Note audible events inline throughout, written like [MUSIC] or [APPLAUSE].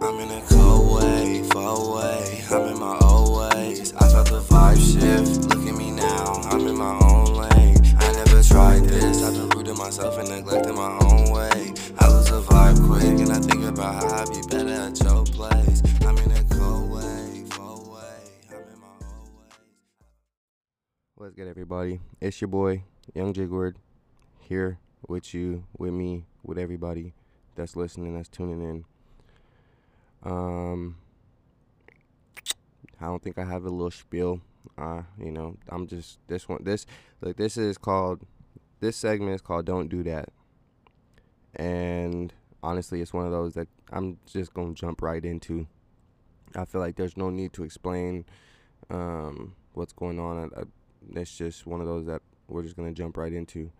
I'm in a cold way, far away. I'm in my old ways. I felt the vibe shift. Look at me now, I'm in my own lane. I never tried this. I've been to myself and neglecting my own way. I lose the vibe quick, and I think about how I'd be better at your place. I'm in a cold way, far away. I'm in my old ways. What's good, everybody? It's your boy, Young Jigward, here with you, with me, with everybody that's listening, that's tuning in. Um, I don't think I have a little spiel. Uh, you know, I'm just this one. This like this is called. This segment is called "Don't Do That," and honestly, it's one of those that I'm just gonna jump right into. I feel like there's no need to explain um, what's going on. I, that's just one of those that we're just gonna jump right into.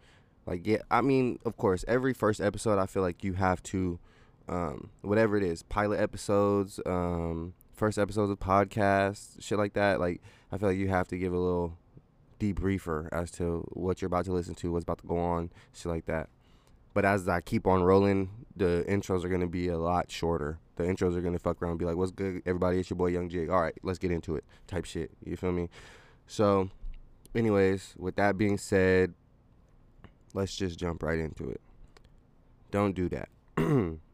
Like, yeah, I mean, of course, every first episode, I feel like you have to, um, whatever it is, pilot episodes, um, first episodes of podcasts, shit like that. Like, I feel like you have to give a little debriefer as to what you're about to listen to, what's about to go on, shit like that. But as I keep on rolling, the intros are gonna be a lot shorter. The intros are gonna fuck around and be like, "What's good, everybody? It's your boy Young Jig. All right, let's get into it." Type shit. You feel me? So, anyways, with that being said, let's just jump right into it. Don't do that. [CLEARS THROAT]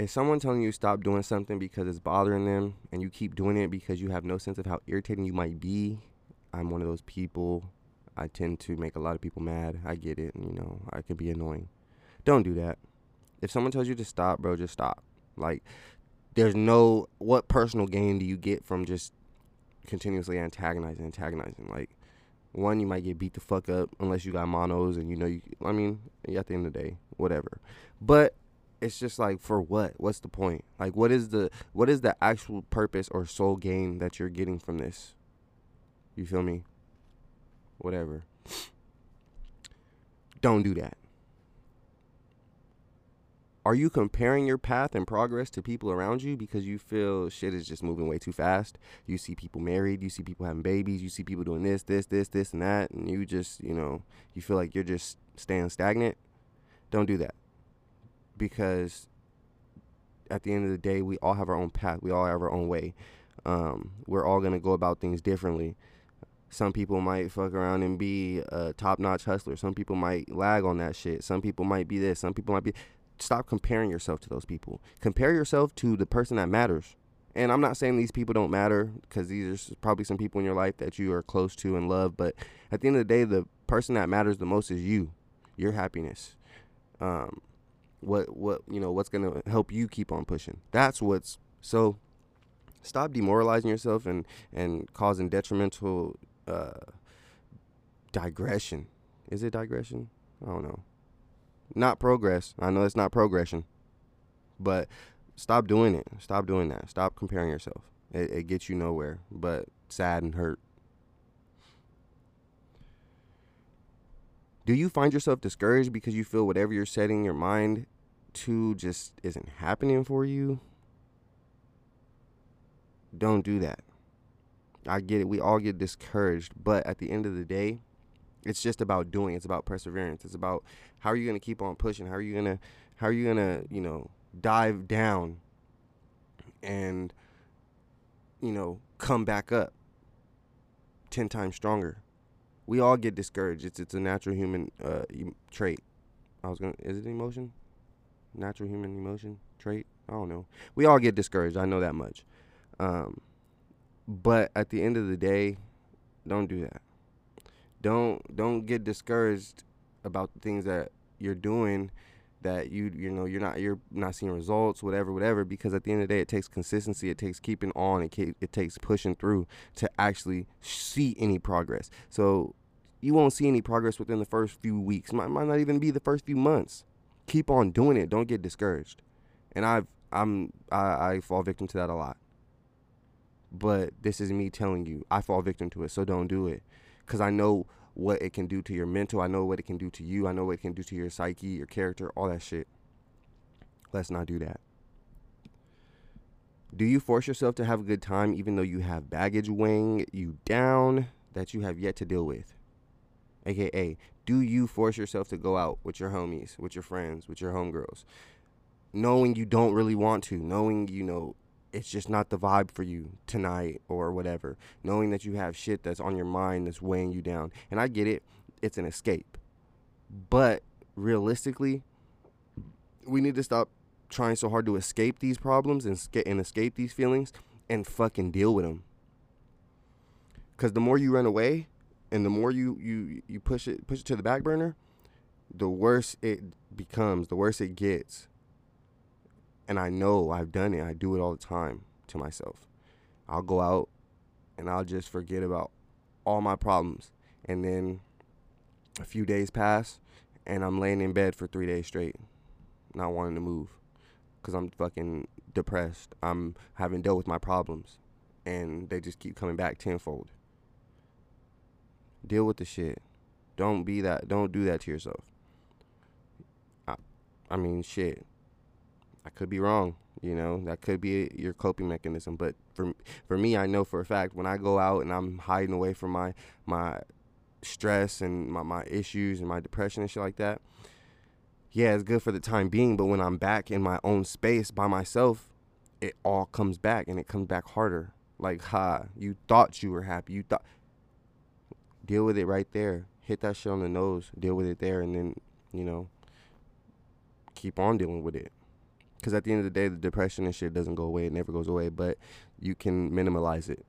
if someone telling you stop doing something because it's bothering them and you keep doing it because you have no sense of how irritating you might be, I'm one of those people. I tend to make a lot of people mad. I get it, and you know, I can be annoying. Don't do that. If someone tells you to stop, bro, just stop. Like there's no what personal gain do you get from just continuously antagonizing, antagonizing? Like one, you might get beat the fuck up unless you got monos and you know you. I mean, at the end of the day, whatever. But it's just like for what? What's the point? Like, what is the what is the actual purpose or sole gain that you're getting from this? You feel me? Whatever. Don't do that. Are you comparing your path and progress to people around you because you feel shit is just moving way too fast? You see people married, you see people having babies, you see people doing this, this, this, this, and that, and you just, you know, you feel like you're just staying stagnant? Don't do that. Because at the end of the day, we all have our own path, we all have our own way. Um, we're all to go about things differently. Some people might fuck around and be a top notch hustler. Some people might lag on that shit. Some people might be this. Some people might be stop comparing yourself to those people. Compare yourself to the person that matters. And I'm not saying these people don't matter because these are probably some people in your life that you are close to and love. But at the end of the day, the person that matters the most is you, your happiness. Um, what what you know what's gonna help you keep on pushing. That's what's so. Stop demoralizing yourself and and causing detrimental uh, digression. Is it digression? I don't know not progress. I know it's not progression, but stop doing it. Stop doing that. Stop comparing yourself. It, it gets you nowhere, but sad and hurt. Do you find yourself discouraged because you feel whatever you're setting your mind to just isn't happening for you? Don't do that. I get it. We all get discouraged, but at the end of the day, it's just about doing. It's about perseverance. It's about how are you going to keep on pushing? How are you going to how are you going to, you know, dive down and you know, come back up 10 times stronger. We all get discouraged. It's it's a natural human uh, trait. I was to is it emotion? Natural human emotion trait? I don't know. We all get discouraged. I know that much. Um, but at the end of the day, don't do that don't don't get discouraged about the things that you're doing that you you know you're not you're not seeing results whatever whatever because at the end of the day it takes consistency it takes keeping on it, it takes pushing through to actually see any progress so you won't see any progress within the first few weeks might, might not even be the first few months keep on doing it don't get discouraged and i've i'm I, I fall victim to that a lot but this is me telling you i fall victim to it so don't do it because I know what it can do to your mental. I know what it can do to you. I know what it can do to your psyche, your character, all that shit. Let's not do that. Do you force yourself to have a good time even though you have baggage weighing you down that you have yet to deal with? AKA, do you force yourself to go out with your homies, with your friends, with your homegirls? knowing you don't really want to, knowing you know it's just not the vibe for you tonight or whatever, knowing that you have shit that's on your mind that's weighing you down. And I get it, it's an escape. But realistically, we need to stop trying so hard to escape these problems and, sca- and escape these feelings and fucking deal with them. Cuz the more you run away and the more you you you push it push it to the back burner, the worse it becomes, the worse it gets. And I know I've done it. I do it all the time to myself. I'll go out and I'll just forget about all my problems. And then a few days pass and I'm laying in bed for three days straight, not wanting to move because I'm fucking depressed. I'm having dealt with my problems and they just keep coming back tenfold. Deal with the shit. Don't be that. Don't do that to yourself. I, I mean, shit. I could be wrong. You know, that could be your coping mechanism. But for for me, I know for a fact when I go out and I'm hiding away from my my stress and my, my issues and my depression and shit like that, yeah, it's good for the time being. But when I'm back in my own space by myself, it all comes back and it comes back harder. Like, ha, you thought you were happy. You thought deal with it right there. Hit that shit on the nose. Deal with it there, and then you know keep on dealing with it. Because at the end of the day, the depression and shit doesn't go away. It never goes away. But you can minimalize it,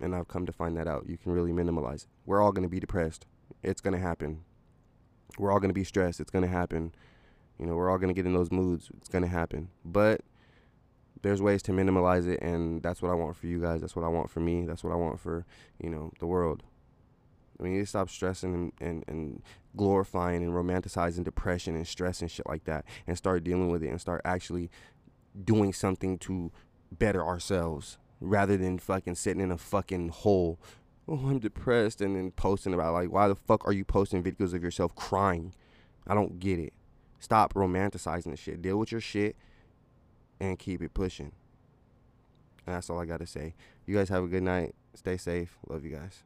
and I've come to find that out. You can really minimalize it. We're all gonna be depressed. It's gonna happen. We're all gonna be stressed. It's gonna happen. You know, we're all gonna get in those moods. It's gonna happen. But there's ways to minimalize it, and that's what I want for you guys. That's what I want for me. That's what I want for you know the world. We need to stop stressing and, and, and glorifying and romanticizing depression and stress and shit like that and start dealing with it and start actually doing something to better ourselves rather than fucking sitting in a fucking hole. Oh, I'm depressed and then posting about like why the fuck are you posting videos of yourself crying? I don't get it. Stop romanticizing the shit. Deal with your shit and keep it pushing. And that's all I got to say. You guys have a good night. Stay safe. Love you guys.